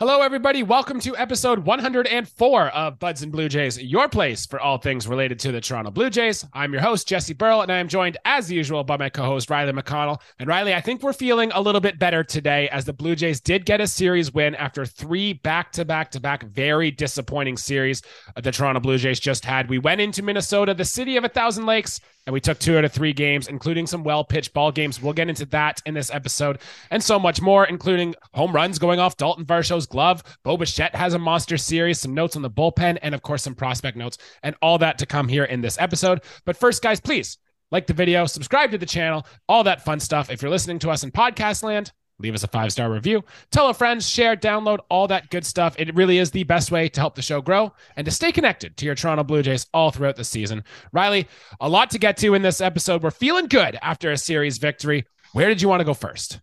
Hello, everybody. Welcome to episode 104 of Buds and Blue Jays, your place for all things related to the Toronto Blue Jays. I'm your host, Jesse Burl, and I am joined, as usual, by my co host, Riley McConnell. And Riley, I think we're feeling a little bit better today as the Blue Jays did get a series win after three back to back to back, very disappointing series the Toronto Blue Jays just had. We went into Minnesota, the city of a thousand lakes, and we took two out of three games, including some well pitched ball games. We'll get into that in this episode and so much more, including home runs going off Daulton Varsho's glove. Bo Bichette has a monster series, some notes on the bullpen, and of course, some prospect notes, and all that to come here in this episode. But first, guys, please like the video, subscribe to the channel, all that fun stuff. If you're listening to us in podcast land, leave us a five star review, tell a friend, share, download, all that good stuff. It really is the best way to help the show grow and to stay connected to your Toronto Blue Jays all throughout the season. Riley, a lot to get to in this episode. We're feeling good after a series victory. Where did you want to go first?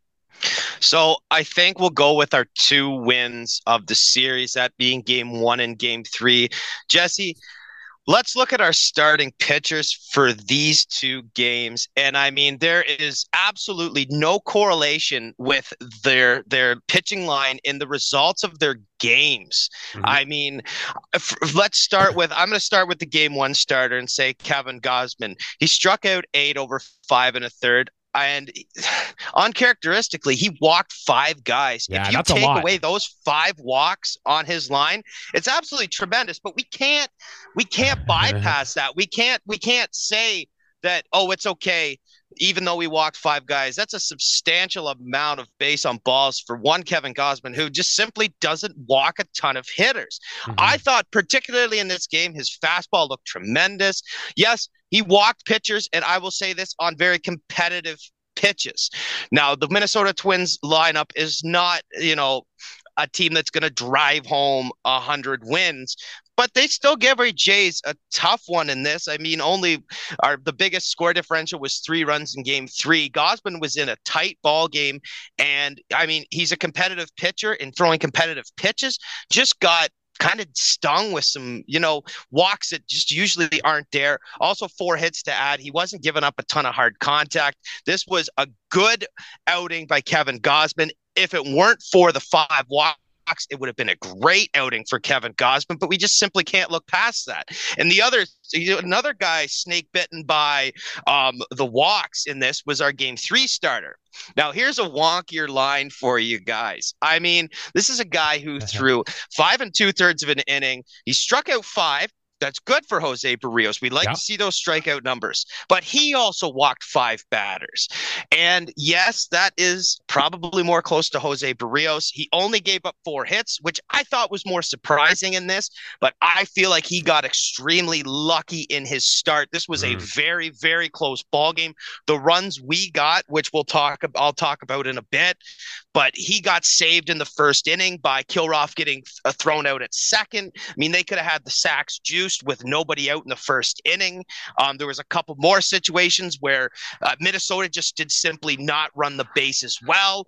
So I think we'll go with our two wins of the series, that being game one and game three. Jesse, Let's look at our starting pitchers for these two games. And I mean, there is absolutely no correlation with their their pitching line in the results of their games. Mm-hmm. I mean, f- let's start with I'm going to start with the game one starter and say Kevin Gausman. He struck out eight over five and a third and uncharacteristically, he walked five guys. Yeah, if you take away those five walks on his line, it's absolutely tremendous. But we can't we can't bypass that. We can't we can't say that oh it's okay even though we walked five guys that's a substantial amount of base on balls for one kevin Gausman, who just simply doesn't walk a ton of hitters mm-hmm. i thought particularly in this game his fastball looked tremendous yes he walked pitchers, and I will say this on very competitive pitches. Now, the Minnesota Twins lineup is not, you know, a team that's going to drive home a hundred wins, but they still give our Jays a tough one in this. I mean, only our the biggest score differential was three runs in game three. Gausman was in a tight ball game, and I mean, he's a competitive pitcher and throwing competitive pitches. Just got kind of stung with some, you know, walks that just usually aren't there. Also, four hits to add. He wasn't giving up a ton of hard contact. This was a good outing by Kevin Gausman. If it weren't for the five walks, it would have been a great outing for Kevin Gausman, but we just simply can't look past that. And the other, another guy snake bitten by um, the walks in this was our game three starter. Now, here's a wonkier line for you guys. I mean, this is a guy who threw five and two thirds of an inning. He struck out five, that's good for Jose Berrios. We like yeah. to see those strikeout numbers, but he also walked five batters. And yes, that is probably more close to Jose Berrios. He only gave up four hits, which I thought was more surprising in this, but I feel like he got extremely lucky in his start. This was mm. a very, very close ball game. The runs we got, which we'll talk I'll talk about in a bit, but he got saved in the first inning by Kirilloff getting uh, thrown out at second. I mean, they could have had the sacks juiced with nobody out in the first inning. Um, there was a couple more situations where uh, Minnesota just did simply not run the bases well.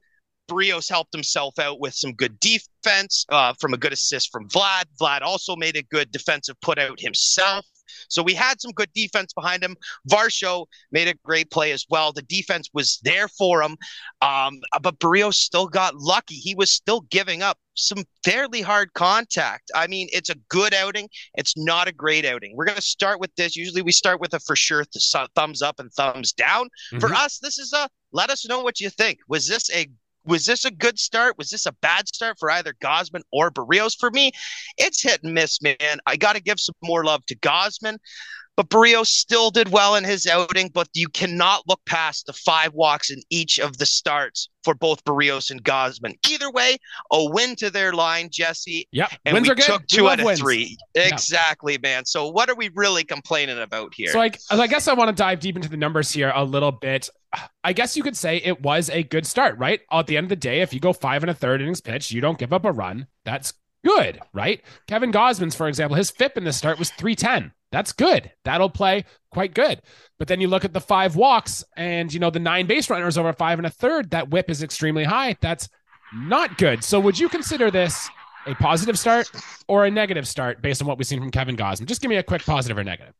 Berrios helped himself out with some good defense uh, from a good assist from Vlad. Vlad also made a good defensive put out himself. So we had some good defense behind him. Varsho made a great play as well. The defense was there for him. Um, but Berrios still got lucky. He was still giving up some fairly hard contact. I mean, it's a good outing. It's not a great outing. We're going to start with this. Usually we start with a for sure th- thumbs up and thumbs down. Mm-hmm. For us, this is a let us know what you think. Was this a was this a good start? Was this a bad start for either Gausman or Berrios? For me, it's hit and miss, man. I got to give some more love to Gausman. But Berrios still did well in his outing, but you cannot look past the five walks in each of the starts for both Berrios and Gausman. Either way, a win to their line, Jesse. Yep. And wins we are good. took two out of wins. three. Exactly, man. So what are we really complaining about here? So I, I guess I want to dive deep into the numbers here a little bit. I guess you could say it was a good start, right? At the end of the day, if you go five and a third innings pitch, you don't give up a run. That's good, right? Kevin Gausman's, for example, his FIP in the start was 310. That's good. That'll play quite good. But then you look at the five walks and, you know, the nine base runners over five and a third, that whip is extremely high. That's not good. So would you consider this a positive start or a negative start based on what we've seen from Kevin Gausman? Just give me a quick positive or negative.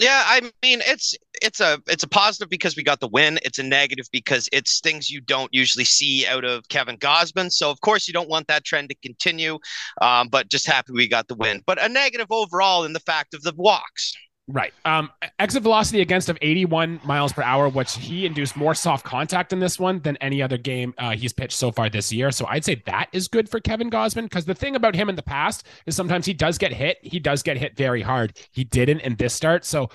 Yeah, I mean it's it's a it's a positive because we got the win. It's a negative because it's things you don't usually see out of Kevin Gausman. So of course you don't want that trend to continue, um, but just happy we got the win. But a negative overall in the fact of the walks. Right. Um, exit velocity against of 81 miles per hour, which he induced more soft contact in this one than any other game uh, he's pitched so far this year. So I'd say that is good for Kevin Gausman because the thing about him in the past is sometimes he does get hit. He does get hit very hard. He didn't in this start. So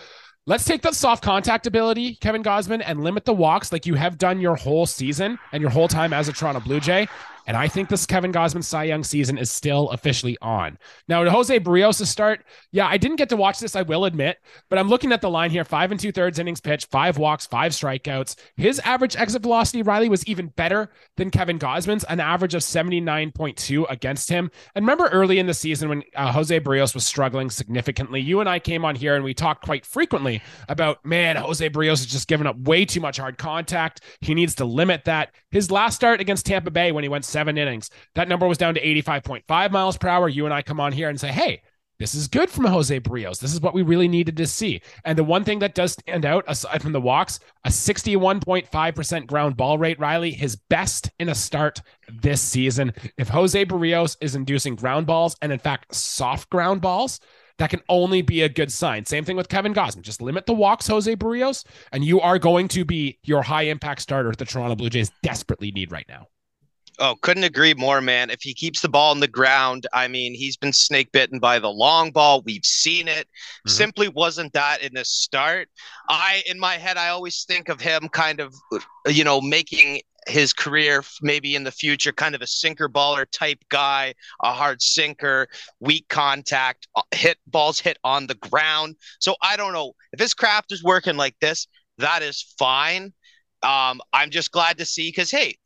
Let's take the soft contact ability, Kevin Gausman, and limit the walks like you have done your whole season and your whole time as a Toronto Blue Jay. And I think this Kevin Gausman Cy Young season is still officially on. Now, to Jose Berrios' start, yeah, I didn't get to watch this, I will admit, but I'm looking at the line here five and two thirds innings pitch, five walks, five strikeouts. His average exit velocity, Riley, was even better than Kevin Gausman's, an average of 79.2 against him. And remember early in the season when uh, Jose Berrios was struggling significantly, you and I came on here and we talked quite frequently about, man, Jose Berrios is just giving up way too much hard contact. He needs to limit that. His last start against Tampa Bay when he went seven innings. That number was down to 85.5 miles per hour. You and I come on here and say, hey, this is good from Jose Berrios. This is what we really needed to see. And the one thing that does stand out, aside from the walks, a 61.5% ground ball rate, Riley, his best in a start this season. If Jose Berrios is inducing ground balls and, in fact, soft ground balls, that can only be a good sign. Same thing with Kevin Gausman. Just limit the walks, Jose Berrios, and you are going to be your high impact starter that the Toronto Blue Jays desperately need right now. Oh, couldn't agree more, man. If he keeps the ball on the ground, I mean, he's been snake bitten by the long ball. We've seen it. Mm-hmm. Simply wasn't that in the start. I, in my head, I always think of him kind of, you know, making his career maybe in the future kind of a sinker baller type guy a hard sinker weak contact uh, hit balls hit on the ground so i don't know if his craft is working like this that is fine um, i'm just glad to see because hey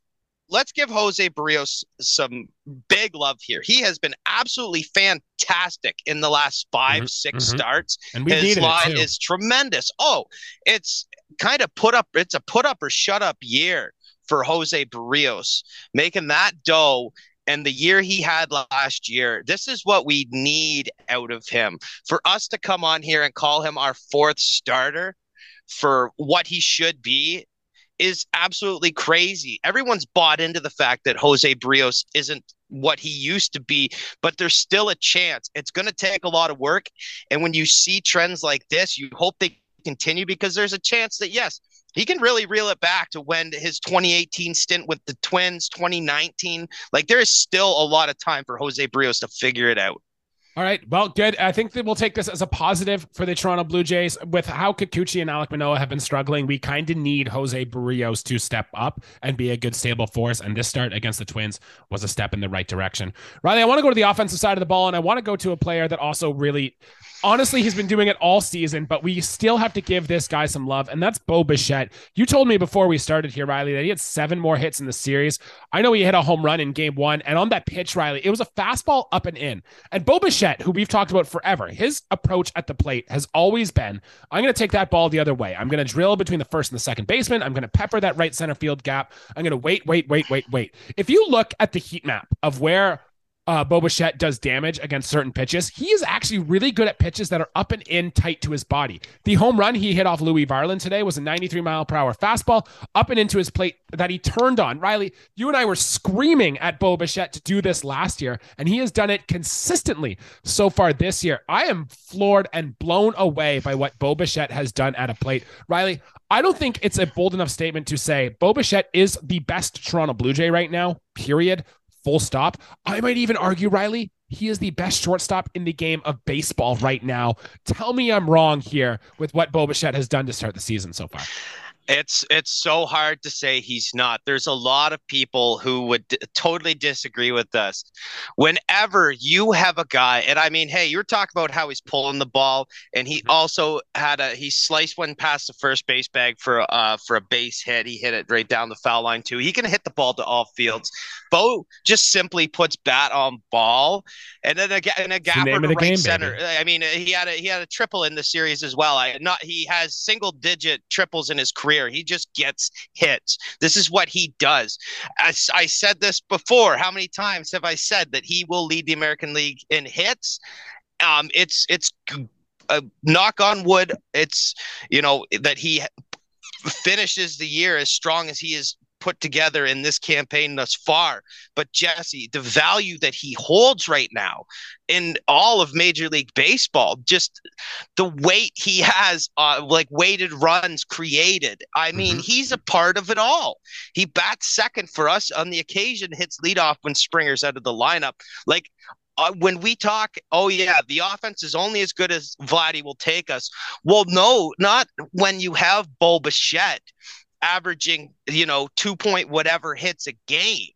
let's give Jose Berrios some big love here. He has been absolutely fantastic in the last 5 mm-hmm, 6 mm-hmm. starts. And we His line is tremendous. Oh, it's kind of put up. It's a put up or shut up year for Jose Berrios, making that dough. And the year he had last year, this is what we need out of him. For us to come on here and call him our fourth starter for what he should be is absolutely crazy. Everyone's bought into the fact that Jose Berrios isn't what he used to be, but there's still a chance. It's going to take a lot of work. And when you see trends like this, you hope they continue because there's a chance that, yes, he can really reel it back to when his 2018 stint with the Twins, 2019. Like there is still a lot of time for Jose Berrios to figure it out. All right. Well, good. I think that we'll take this as a positive for the Toronto Blue Jays. With how Kikuchi and Alek Manoah have been struggling, we kind of need Jose Berrios to step up and be a good stable force. And this start against the Twins was a step in the right direction. Riley, I want to go to the offensive side of the ball, and I want to go to a player that also really honestly, he's been doing it all season, but we still have to give this guy some love, and that's Bo Bichette. You told me before we started here, Riley, that he had seven more hits in the series. I know he hit a home run in game one, and on that pitch, Riley, it was a fastball up and in. And Bo Bichette, who we've talked about forever, his approach at the plate has always been I'm going to take that ball the other way. I'm going to drill between the first and the second baseman. I'm going to pepper that right center field gap. I'm going to wait, wait, wait, wait, wait. If you look at the heat map of where uh, Bo Bichette does damage against certain pitches. He is actually really good at pitches that are up and in tight to his body. The home run he hit off Louis Varland today was a 93 mile per hour fastball up and into his plate that he turned on. Riley, you and I were screaming at Bo Bichette to do this last year, and he has done it consistently so far this year. I am floored and blown away by what Bo Bichette has done at a plate. Riley, I don't think it's a bold enough statement to say Bo Bichette is the best Toronto Blue Jay right now, period full stop. I might even argue, Riley, he is the best shortstop in the game of baseball right now. Tell me I'm wrong here with what Bo Bichette has done to start the season so far. It's it's so hard to say he's not. There's a lot of people who would d- totally disagree with us. Whenever you have a guy, and I mean, hey, you're talking about how he's pulling the ball, and he mm-hmm. also had a he sliced one past the first base bag for uh for a base hit. He hit it right down the foul line too. He can hit the ball to all fields. Bo just simply puts bat on ball, and then a, and a gapper to right game, center. Baby. I mean, he had a he had a triple in the series as well. I not he has single digit triples in his career. He just gets hits. This is what he does. As I said this before, how many times have I said that he will lead the American League in hits? Um, it's it's uh, knock on wood, it's you know that he finishes the year as strong as he is put together in this campaign thus far. But Jesse, the value that he holds right now in all of Major League Baseball, just the weight he has, uh, like weighted runs created. I mean, mm-hmm. he's a part of it all. He bats second for us on the occasion, hits leadoff when Springer's out of the lineup. Like uh, when we talk, oh yeah, the offense is only as good as Vladdy will take us. Well, no, not when you have Bo Bichette averaging, you know, two point whatever hits a game.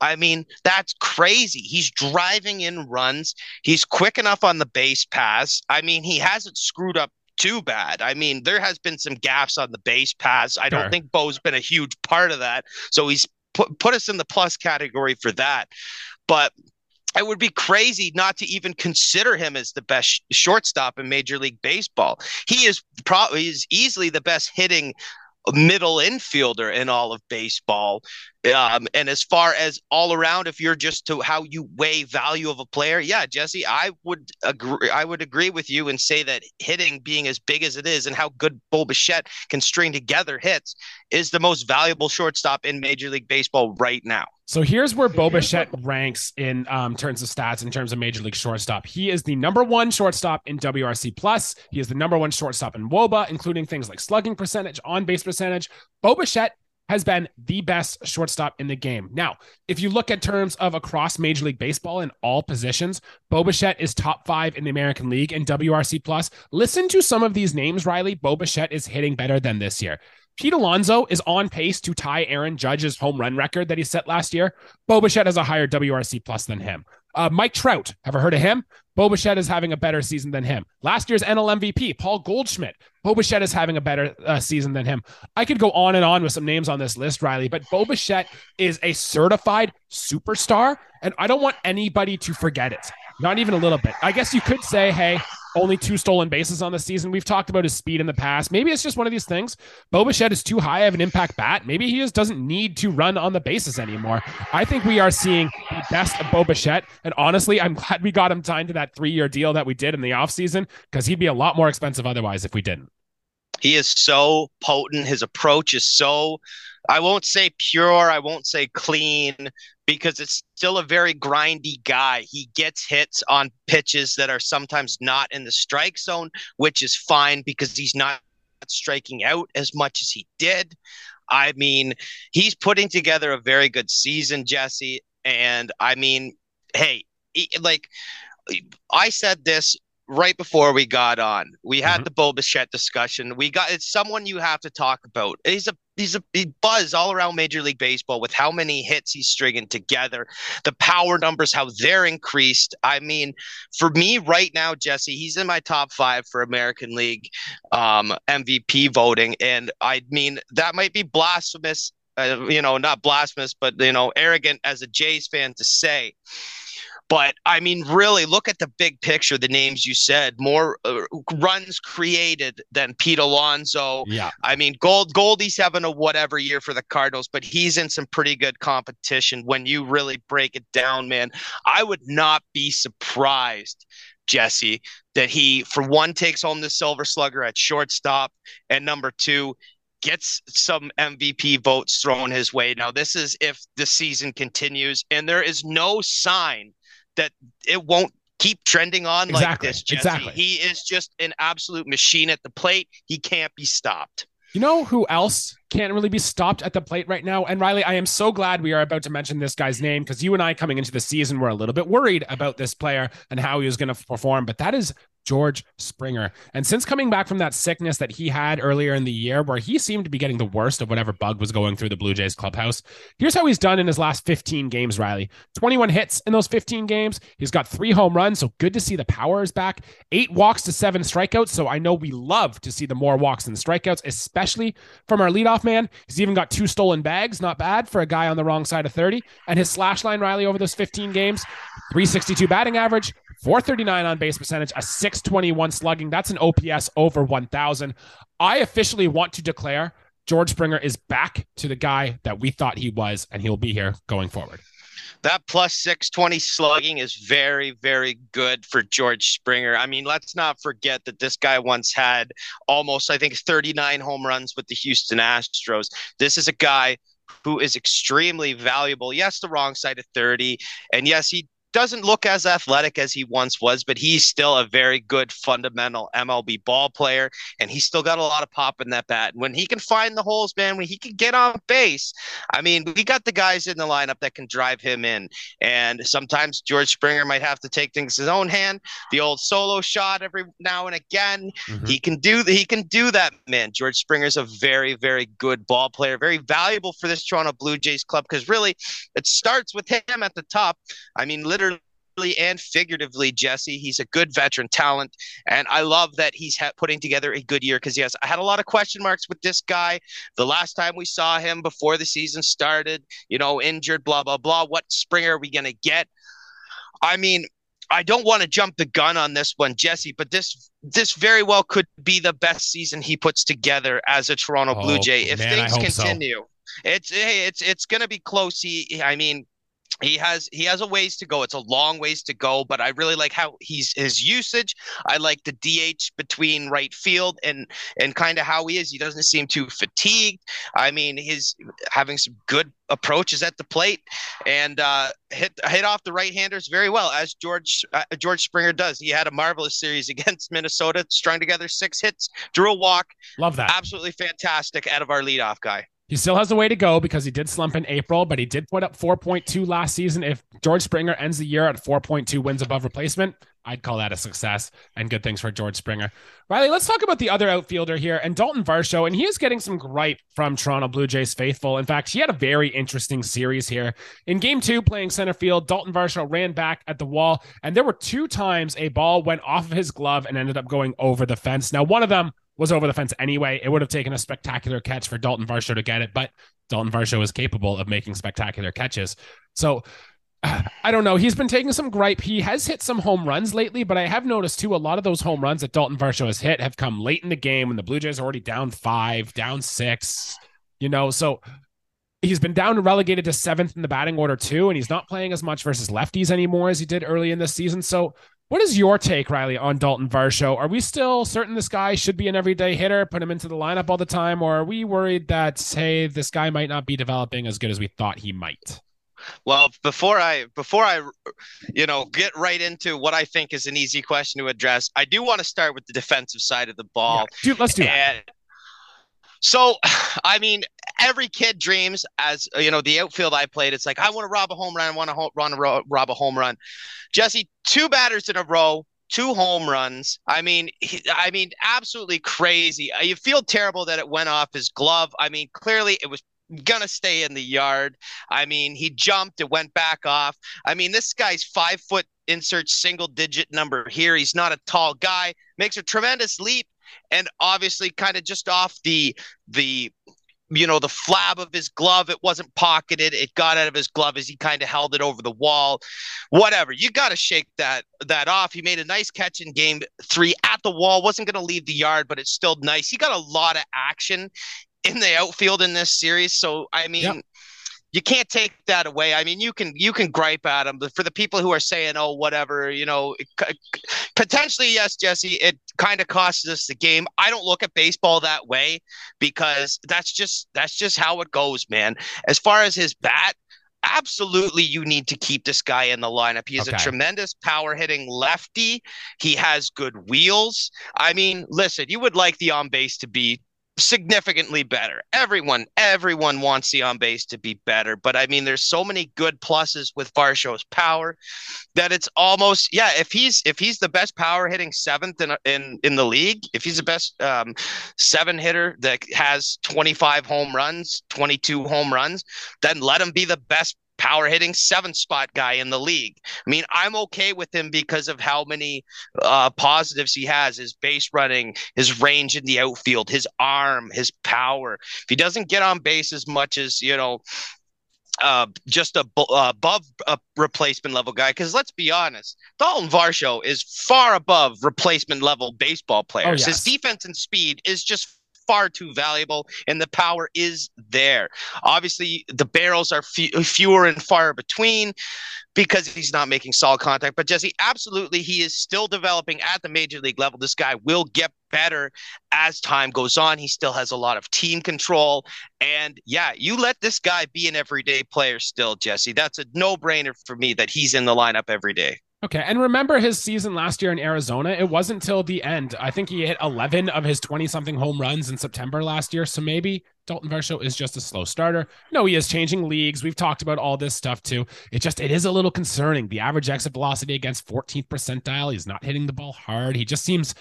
I mean, that's crazy. He's driving in runs. He's quick enough on the base pass. I mean, he hasn't screwed up too bad. I mean, there has been some gaffes on the base pass. I don't think Bo's been a huge part of that. So he's put put us in the plus category for that. But it would be crazy not to even consider him as the best shortstop in Major League Baseball. He is probably he's easily the best hitting middle infielder in all of baseball. Um, and as far as all around, if you're just to how you weigh value of a player, yeah, Jesse, I would agree. I would agree with you and say that hitting being as big as it is and how good Bo Bichette can string together hits is the most valuable shortstop in Major League Baseball right now. So here's where Bo Bichette ranks in um, terms of stats, in terms of Major League shortstop. He is the number one shortstop in WRC plus. He is the number one shortstop in WOBA, including things like slugging percentage, on base percentage. Bo Bichette has been the best shortstop in the game. Now, if you look at terms of across Major League Baseball in all positions, Bo Bichette is top five in the American League in WRC plus. Listen to some of these names, Riley. Bo Bichette is hitting better than this year. Pete Alonso is on pace to tie Aaron Judge's home run record that he set last year. Bo Bichette has a higher WRC plus than him. Uh, Mike Trout, ever heard of him? Bo Bichette is having a better season than him. Last year's NL MVP, Paul Goldschmidt. Bo Bichette is having a better uh, season than him. I could go on and on with some names on this list, Riley, but Bo Bichette is a certified superstar, and I don't want anybody to forget it. Not even a little bit. I guess you could say, hey, only two stolen bases on the season. We've talked about his speed in the past. Maybe it's just one of these things. Bo Bichette is too high of an impact bat. Maybe he just doesn't need to run on the bases anymore. I think we are seeing the best of Bo Bichette. And honestly, I'm glad we got him signed to that three year deal that we did in the offseason because he'd be a lot more expensive otherwise if we didn't. He is so potent. His approach is so I won't say pure, I won't say clean because it's still a very grindy guy. He gets hits on pitches that are sometimes not in the strike zone, which is fine because he's not striking out as much as he did. I mean, he's putting together a very good season, Jesse. And I mean, hey, like I said this right before we got on. We had mm-hmm. the Bo Bichette discussion. We got it's someone you have to talk about. He's a he's a he buzz all around Major League Baseball with how many hits he's stringing together, the power numbers, how they're increased. I mean, for me right now, Jesse, he's in my top five for American League um, MVP voting, and I mean that might be blasphemous. Uh, you know, not blasphemous, but you know, arrogant as a Jays fan to say. But I mean, really, look at the big picture. The names you said, more uh, runs created than Pete Alonso. Yeah. I mean, Gold Goldie's having a whatever year for the Cardinals, but he's in some pretty good competition. When you really break it down, man, I would not be surprised Jesse, that he, for one, takes home the Silver Slugger at shortstop, and number two, gets some MVP votes thrown his way. Now, this is if the season continues, and there is no sign that it won't keep trending on exactly. like this. Jesse. Exactly. He is just an absolute machine at the plate. He can't be stopped. You know who else can't really be stopped at the plate right now? And Riley, I am so glad we are about to mention this guy's name because you and I coming into the season were a little bit worried about this player and how he was going to perform. But that is George Springer. And since coming back from that sickness that he had earlier in the year, where he seemed to be getting the worst of whatever bug was going through the Blue Jays clubhouse, here's how he's done in his last 15 games, Riley 21 hits in those 15 games. He's got three home runs. So good to see the power is back. Eight walks to seven strikeouts. So I know we love to see the more walks than strikeouts, especially from our leadoff man. He's even got two stolen bags. Not bad for a guy on the wrong side of 30. And his slash line, Riley, over those 15 games, 362 batting average, 439 on base percentage, a 621 slugging. That's an OPS over 1,000. I officially want to declare George Springer is back to the guy that we thought he was, and he'll be here going forward. that plus 620 slugging is very, very good for George Springer. I mean, let's not forget that this guy once had almost, I think, 39 home runs with the Houston Astros. This is a guy who is extremely valuable. Yes, the wrong side of 30. And yes, he doesn't look as athletic as he once was, but he's still a very good fundamental MLB ball player, and he's still got a lot of pop in that bat. And When he can find the holes, man, when he can get on base, I mean, we got the guys in the lineup that can drive him in. And sometimes George Springer might have to take things his own hand. The old solo shot every now and again, mm-hmm. he can do he can do that, man. George Springer's a very very good ball player, very valuable for this Toronto Blue Jays club because really it starts with him at the top. I mean, literally and figuratively, Jesse. He's a good veteran talent, and I love that he's ha- putting together a good year because yes, I had a lot of question marks with this guy the last time we saw him before the season started. You know, injured, blah blah blah. What Springer are we gonna get? I mean, I don't want to jump the gun on this one, Jesse, but this this very well could be the best season he puts together as a Toronto oh, Blue Jay if man, things continue. So. It's it's it's going to be close. He, I mean, he has he has a ways to go. It's a long ways to go, but I really like how he's his usage. I like the DH between right field and and kind of how he is. He doesn't seem too fatigued. I mean, he's having some good approaches at the plate and uh, hit hit off the right handers very well as George uh, George Springer does. He had a marvelous series against Minnesota, strung together six hits, drew a walk. Love that. Absolutely fantastic out of our leadoff guy. He still has a way to go because he did slump in April, but he did put up 4.2 last season. If George Springer ends the year at 4.2 wins above replacement, I'd call that a success and good things for George Springer. Riley, let's talk about the other outfielder here and Daulton Varsho. And he is getting some gripe from Toronto Blue Jays faithful. In fact, he had a very interesting series here. In game two, playing center field, Daulton Varsho ran back at the wall, and there were two times a ball went off of his glove and ended up going over the fence. Now, one of them was over the fence anyway. It would have taken a spectacular catch for Daulton Varsho to get it, but Daulton Varsho is capable of making spectacular catches. So I don't know. He's been taking some gripe. He has hit some home runs lately, but I have noticed too a lot of those home runs that Daulton Varsho has hit have come late in the game when the Blue Jays are already down five, down six. You know, so he's been down and relegated to seventh in the batting order too, and he's not playing as much versus lefties anymore as he did early in this season. So what is your take, Riley, on Daulton Varsho? Are we still certain this guy should be an everyday hitter, put him into the lineup all the time, or are we worried that, hey, this guy might not be developing as good as we thought he might? Well, before I before I you know get right into what I think is an easy question to address, I do want to start with the defensive side of the ball. Yeah, dude, let's do and, that. So, I mean, every kid dreams as you know the outfield I played. It's like I want to rob a home run. I want to ho- run ro- rob a home run. Jesse, two batters in a row, two home runs. I mean, he, I mean, absolutely crazy. Uh, you feel terrible that it went off his glove. I mean, clearly it was gonna stay in the yard. I mean, he jumped, it went back off. I mean, this guy's five foot insert single digit number here. He's not a tall guy, makes a tremendous leap and obviously kind of just off the the you know the flab of his glove it wasn't pocketed it got out of his glove as he kind of held it over the wall. Whatever you got to shake that that off. He made a nice catch in game three at the wall wasn't going to leave the yard but it's still nice. He got a lot of action in the outfield in this series so i mean yep you can't take that away. I mean, you can you can gripe at them, but for the people who are saying, "Oh, whatever," you know, potentially yes, Jesse, it kind of costs us the game. I don't look at baseball that way because that's just that's just how it goes, man. As far as his bat, absolutely you need to keep this guy in the lineup. He is okay. a tremendous power hitting lefty. He has good wheels. I mean, listen, you would like the on base to be significantly better. Everyone, everyone wants the on base to be better, but I mean, there's so many good pluses with Varsho's power that it's almost yeah. If he's if he's the best power hitting seventh in in in the league, if he's the best um, seven hitter that has 25 home runs, 22 home runs, then let him be the best power hitting seven spot guy in the league. I mean, I'm okay with him because of how many uh, positives he has his base running, his range in the outfield, his arm, his power. If he doesn't get on base as much as, you know, uh, just a uh, above a replacement level guy. Because let's be honest, Daulton Varsho is far above replacement level baseball players. Oh, yes. His defense and speed is just far too valuable, and the power is there. Obviously, the barrels are fewer and far between because he's not making solid contact. But Jesse, absolutely, he is still developing at the major league level. This guy will get better as time goes on. He still has a lot of team control. And yeah, you let this guy be an everyday player still, Jesse. That's a no brainer for me that he's in the lineup every day. Okay. And remember his season last year in Arizona? It wasn't till the end. I think he hit 11 of his 20 something home runs in September last year. So maybe Daulton Varsho is just a slow starter. No, he is changing leagues. We've talked about all this stuff too. It just, it is a little concerning. The average exit velocity against 14th percentile. He's not hitting the ball hard. He just seems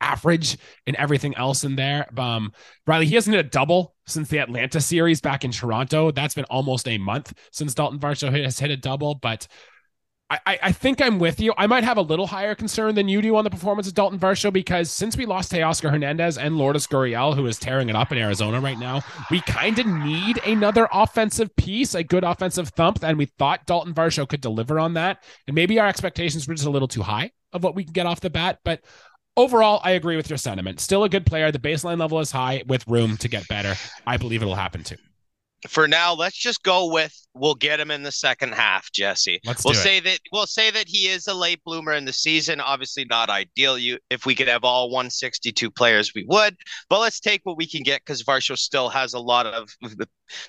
average in everything else in there. Um, Riley, he hasn't hit a double since the Atlanta series back in Toronto. That's been almost a month since Dalton Varsho has hit a double, but I, I think I'm with you. I might have a little higher concern than you do on the performance of Daulton Varsho because since we lost Teoscar Hernandez and Lourdes Gurriel, who is tearing it up in Arizona right now, we kind of need another offensive piece, a good offensive thump, and we thought Daulton Varsho could deliver on that. And maybe our expectations were just a little too high of what we can get off the bat, but overall, I agree with your sentiment. Still a good player. The baseline level is high with room to get better. I believe it'll happen too for now, let's just go with we'll get him in the second half, Jesse. Let's we'll say that we'll say that he is a late bloomer in the season. Obviously, not ideal. You if we could have all 162 players, we would. But let's take what we can get because Varsho still has a lot of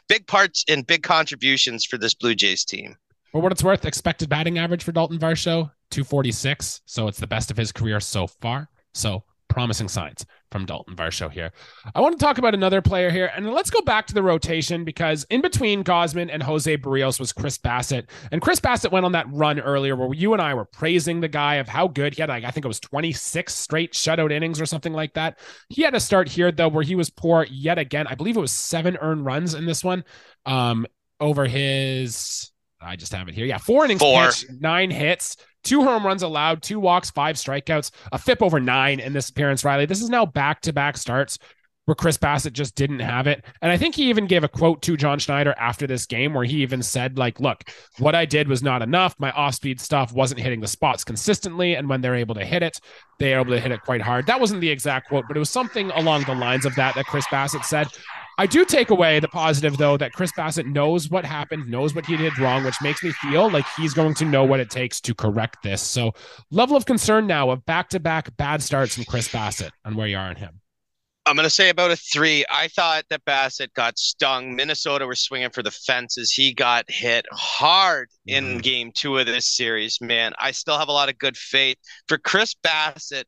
big parts and big contributions for this Blue Jays team. For what it's worth, expected batting average for Daulton Varsho 246. So it's the best of his career so far. So promising signs from Daulton Varsho here. I want to talk about another player here, and let's go back to the rotation because in between Gausman and Jose Berrios was Chris Bassitt, and Chris Bassitt went on that run earlier where you and I were praising the guy of how good he had. Like I think it was 26 straight shutout innings or something like that. He had a start here though where he was poor yet again. I believe it was seven earned runs in this one. Um, over his I just have it here. Yeah, four innings four. pitched, nine hits, two home runs allowed, two walks, five strikeouts, a FIP over nine in this appearance, Riley. This is now back to back starts where Chris Bassitt just didn't have it. And I think he even gave a quote to John Schneider after this game where he even said, like, look, what I did was not enough. My off speed stuff wasn't hitting the spots consistently. And when they're able to hit it, they're able to hit it quite hard. That wasn't the exact quote, but it was something along the lines of that that Chris Bassitt said. I do take away the positive though that Chris Bassitt knows what happened, knows what he did wrong, which makes me feel like he's going to know what it takes to correct this. So, level of concern now of back-to-back bad starts from Chris Bassitt and where you are on him. I'm going to say about a three. I thought that Bassitt got stung. Minnesota were swinging for the fences. He got hit hard in mm-hmm. game two of this series, man. I still have a lot of good faith for Chris Bassitt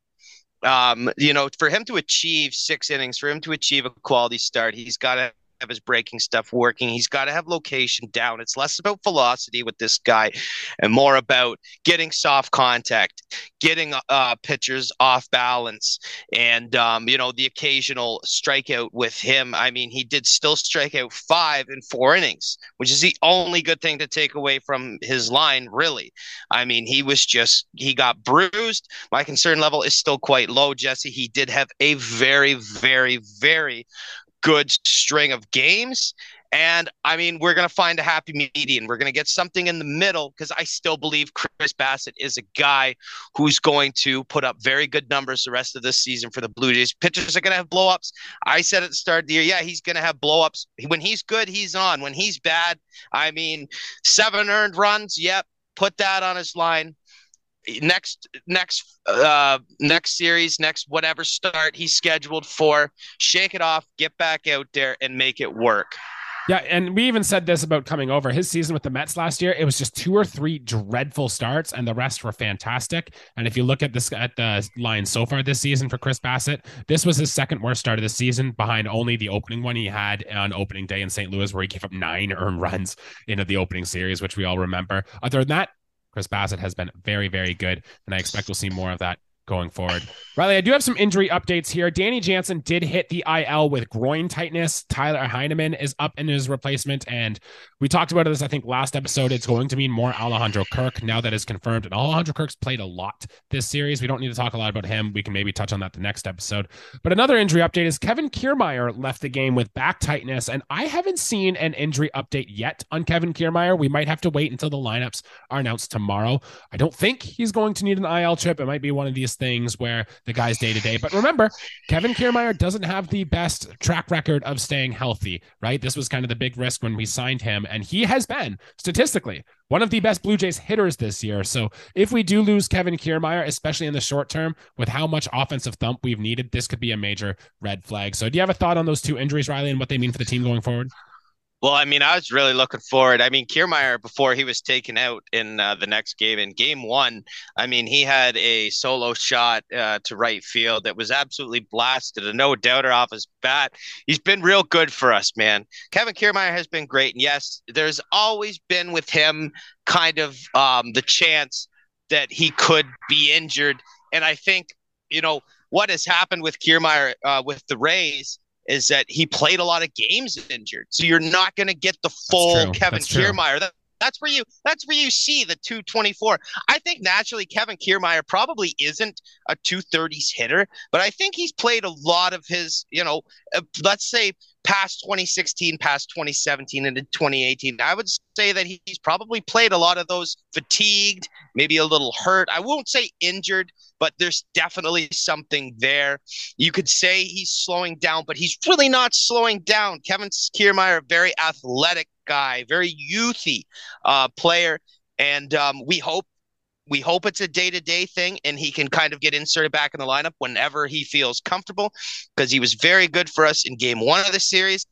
um, you know, for him to achieve six innings, for him to achieve a quality start, he's got to have his breaking stuff working. He's got to have location down. It's less about velocity with this guy and more about getting soft contact, getting uh, pitchers off balance, and, um, you know, the occasional strikeout with him. I mean, he did still strike out five in four innings, which is the only good thing to take away from his line, really. I mean, he was just, he got bruised. My concern level is still quite low, Jesse. He did have a very, very, very good string of games. And I mean, we're going to find a happy median. We're going to get something in the middle because I still believe Chris Bassitt is a guy who's going to put up very good numbers the rest of this season for the Blue Jays. Pitchers are going to have blowups. I said at the start of the year, yeah, he's going to have blowups. When he's good, he's on. When he's bad, I mean, seven earned runs. Yep, put that on his line next next uh next series next whatever start he's scheduled for shake it off get back out there and make it work yeah, and we even said this about coming over his season with the Mets last year. It was just two or three dreadful starts, and the rest were fantastic. And if you look at this at the line so far this season for Chris Bassitt, this was his second worst start of the season, behind only the opening one he had on opening day in St. Louis, where he gave up nine earned runs into the opening series, which we all remember. Other than that, Chris Bassitt has been very, very good, and I expect we'll see more of that going forward. Riley, I do have some injury updates here. Danny Jansen did hit the IL with groin tightness. Tyler Heineman is up in his replacement. And we talked about this, I think, last episode. It's going to mean more Alejandro Kirk now that is confirmed. And Alejandro Kirk's played a lot this series. We don't need to talk a lot about him. We can maybe touch on that the next episode. But another injury update is Kevin Kiermaier left the game with back tightness. And I haven't seen an injury update yet on Kevin Kiermaier. We might have to wait until the lineups are announced tomorrow. I don't think he's going to need an IL trip. It might be one of these things where the guy's day to day. But remember, Kevin Kiermaier doesn't have the best track record of staying healthy, right? This was kind of the big risk when we signed him, and he has been statistically one of the best Blue Jays hitters this year. So if we do lose Kevin Kiermaier, especially in the short term, with how much offensive thump we've needed, this could be a major red flag. So do you have a thought on those two injuries, Riley, and what they mean for the team going forward? Well, I mean, I was really looking forward. I mean, Kiermaier, before he was taken out in uh, the next game, in game one, I mean, he had a solo shot uh, to right field that was absolutely blasted, a no doubter off his bat. He's been real good for us, man. Kevin Kiermaier has been great. And yes, there's always been with him kind of um, the chance that he could be injured. And I think, you know, what has happened with Kiermaier uh, with the Rays is that he played a lot of games injured. So you're not going to get the full Kevin Kiermaier. That, that's where you that's where you see the 224. I think naturally Kevin Kiermaier probably isn't a 230s hitter, but I think he's played a lot of his, you know, uh, let's say past 2016, past 2017 into 2018. I would say that he's probably played a lot of those fatigued, maybe a little hurt. I won't say injured, but there's definitely something there. You could say he's slowing down, but he's really not slowing down. Kevin Kiermaier, very athletic guy, very youthy uh, player, and um, we hope we hope it's a day to day thing and he can kind of get inserted back in the lineup whenever he feels comfortable because he was very good for us in game one of the series.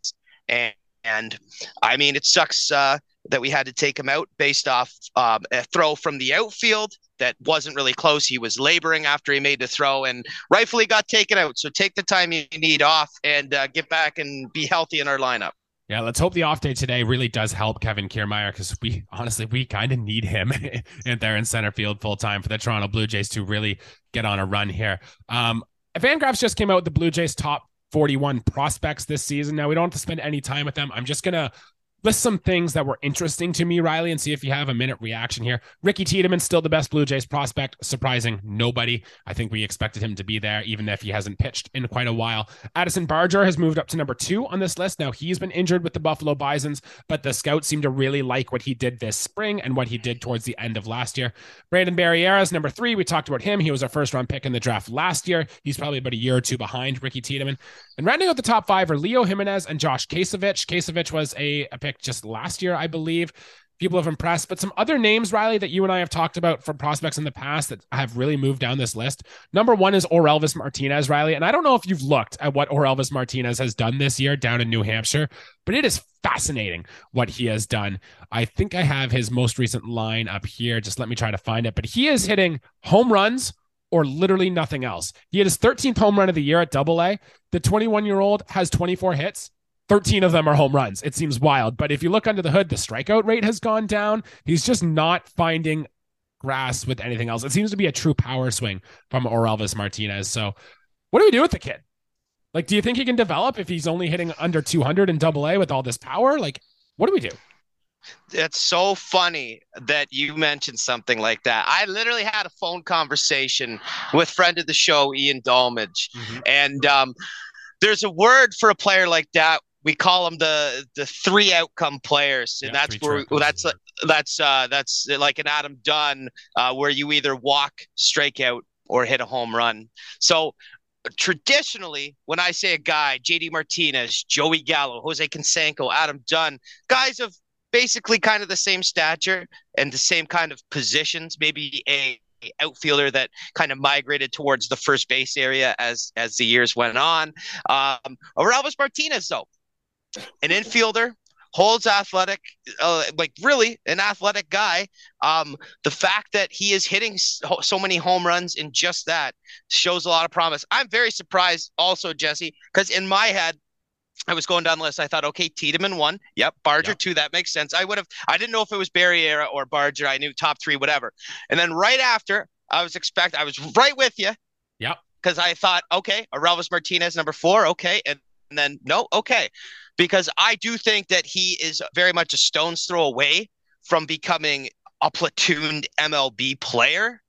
And, and I mean, it sucks uh, that we had to take him out based off um, a throw from the outfield that wasn't really close. He was laboring after he made the throw and rightfully got taken out. So take the time you need off and uh, get back and be healthy in our lineup. Yeah, let's hope the off day today really does help Kevin Kiermaier because we honestly we kind of need him in there in center field full time for the Toronto Blue Jays to really get on a run here. Um, Van Fangraphs just came out with the Blue Jays top 41 prospects this season. Now we don't have to spend any time with them. I'm just gonna list some things that were interesting to me, Riley, and see if you have a minute reaction here. Ricky Tiedemann still the best Blue Jays prospect, surprising nobody. I think we expected him to be there, even if he hasn't pitched in quite a while. Addison Barger has moved up to number two on this list. Now he's been injured with the Buffalo Bisons, but the scouts seem to really like what he did this spring and what he did towards the end of last year. Brandon Barriera is number three. We talked about him. He was our first round pick in the draft last year. He's probably about a year or two behind Ricky Tiedemann. And rounding out the top five are Leo Jimenez and Josh Kasevich. Kasevich was a, a pick just last year, I believe. People have impressed, but some other names, Riley, that you and I have talked about for prospects in the past that have really moved down this list. Number one is Orelvis Martinez, Riley. And I don't know if you've looked at what Orelvis Martinez has done this year down in New Hampshire, but it is fascinating what he has done. I think I have his most recent line up here. Just let me try to find it. But he is hitting home runs or literally nothing else. He had his 13th home run of the year at double A. The 21 year old has 24 hits. 13 of them are home runs. It seems wild. But if you look under the hood, the strikeout rate has gone down. He's just not finding grass with anything else. It seems to be a true power swing from Orelvis Martinez. So, what do we do with the kid? Like, do you think he can develop if he's only hitting under 200 in double A with all this power? Like, what do we do? It's so funny that you mentioned something like that. I literally had a phone conversation with friend of the show, Ian Dolmage, mm-hmm. and um, there's a word for a player like that we call them the the three outcome players, and yeah, that's where we, that's uh, that's uh, that's like an Adam Dunn, uh, where you either walk, strike out, or hit a home run. So traditionally, when I say a guy, JD Martinez, Joey Gallo, Jose Canseco, Adam Dunn, guys of basically kind of the same stature and the same kind of positions, maybe a outfielder that kind of migrated towards the first base area as as the years went on. Um, Orelvis Martinez, though, an infielder, holds athletic, uh, like really an athletic guy. Um, the fact that he is hitting so, many home runs in just that shows a lot of promise. I'm very surprised also, Jesse, because in my head, I was going down the list. I thought, okay, Tiedemann one. Yep. Barger yep. two. That makes sense. I would have, I didn't know if it was Barriera or Barger. I knew top three, whatever. And then right after, I was expect, I was right with you. Yep. Because I thought, okay, Orelvis Martinez, number four. Okay. And, and then, no, okay because I do think that he is very much a stone's throw away from becoming a platooned MLB player.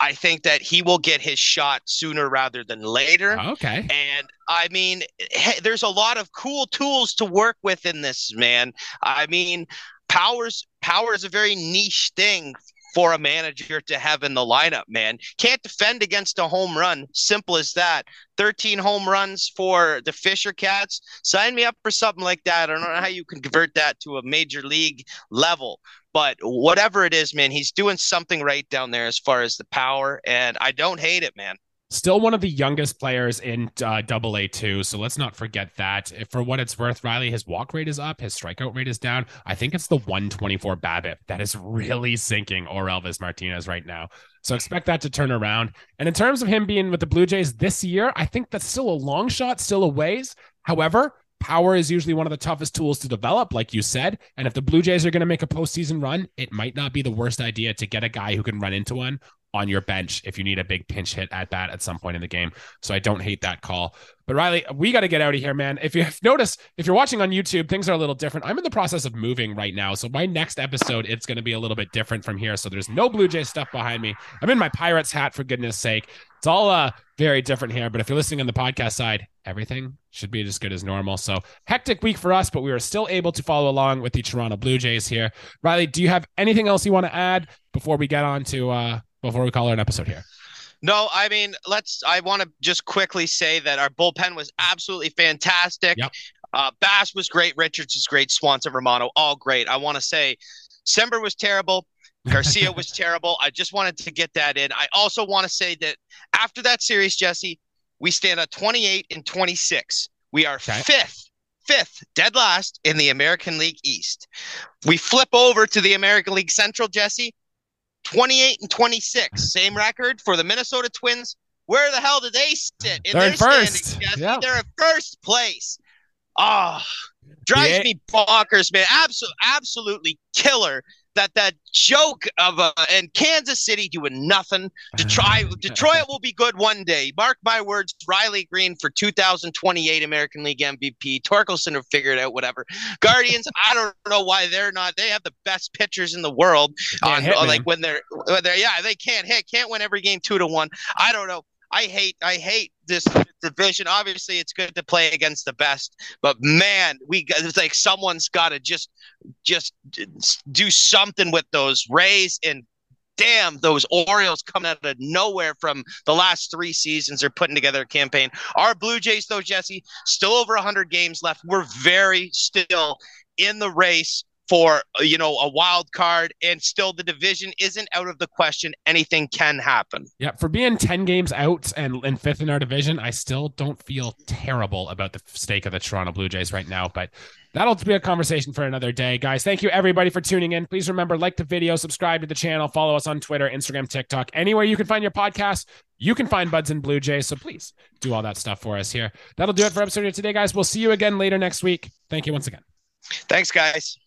I think that he will get his shot sooner rather than later. Oh, okay. And I mean, hey, there's a lot of cool tools to work with in this, man. I mean, powers power is a very niche thing for a manager to have in the lineup, man. Can't defend against a home run. Simple as that. 13 home runs for the Fisher Cats. Sign me up for something like that. I don't know how you can convert that to a major league level, but whatever it is, man, he's doing something right down there as far as the power, and I don't hate it, man. Still one of the youngest players in uh, Double A two, so let's not forget that. For what it's worth, Riley, his walk rate is up, his strikeout rate is down. I think it's the 124 BABIP that is really sinking Orelvis Martinez right now. So expect that to turn around. And in terms of him being with the Blue Jays this year, I think that's still a long shot, still a ways. However, power is usually one of the toughest tools to develop, like you said. And if the Blue Jays are going to make a postseason run, it might not be the worst idea to get a guy who can run into one on your bench if you need a big pinch hit at bat at some point in the game. So I don't hate that call. But Riley, we got to get out of here, man. If you've noticed, if you're watching on YouTube, things are a little different. I'm in the process of moving right now. So my next episode, it's going to be a little bit different from here. So there's no Blue Jay stuff behind me. I'm in my Pirates hat, for goodness sake. It's all uh, very different here. But if you're listening on the podcast side, everything should be as good as normal. So hectic week for us, but we were still able to follow along with the Toronto Blue Jays here. Riley, do you have anything else you want to add before we get on to uh, before we call it an episode here? No, I mean, let's. I want to just quickly say that our bullpen was absolutely fantastic. Yep. Uh, Bass was great. Richards is great. Swanson, Romano, all great. I want to say, Cimber was terrible. Garcia was terrible. I just wanted to get that in. I also want to say that after that series, Jesse, we stand at 28 and 26. We are okay. fifth, fifth, dead last in the American League East. We flip over to the American League Central, Jesse. 28 and 26, same record for the Minnesota Twins. Where the hell did they sit in They're their in first. They're in first place. Ah, oh, drives yeah. me bonkers, man. Absolutely, absolutely killer that that joke of uh, and Kansas City doing nothing. Detroit, Detroit will be good one day. Mark my words. Riley Greene for 2028 American League MVP. Torkelson will figure it out. Whatever. Guardians. I don't know why they're not. They have the best pitchers in the world. On, hit, like when they're when they're yeah they can't hit. Can't win every game two to one. I don't know. I hate I hate this division. Obviously, it's good to play against the best, but man, we it's like someone's got to just just do something with those Rays and damn those Orioles coming out of nowhere from the last three seasons They're putting together a campaign. Our Blue Jays, though, Jesse, still over 100 games left. We're very still in the race for you know a wild card and still the division isn't out of the question. Anything can happen. Yeah for being 10 games out and, and fifth in our division i still don't feel terrible about the stake of the toronto blue jays right now but that'll be a conversation for another day. Guys thank you everybody for tuning in. Please remember like the video subscribe to the channel follow us on twitter instagram tiktok. Anywhere you can find your podcast you can find buds and blue jays so please do all that stuff for us here. That'll do it for episode of today guys. We'll see you again later next week. Thank you once again. Thanks guys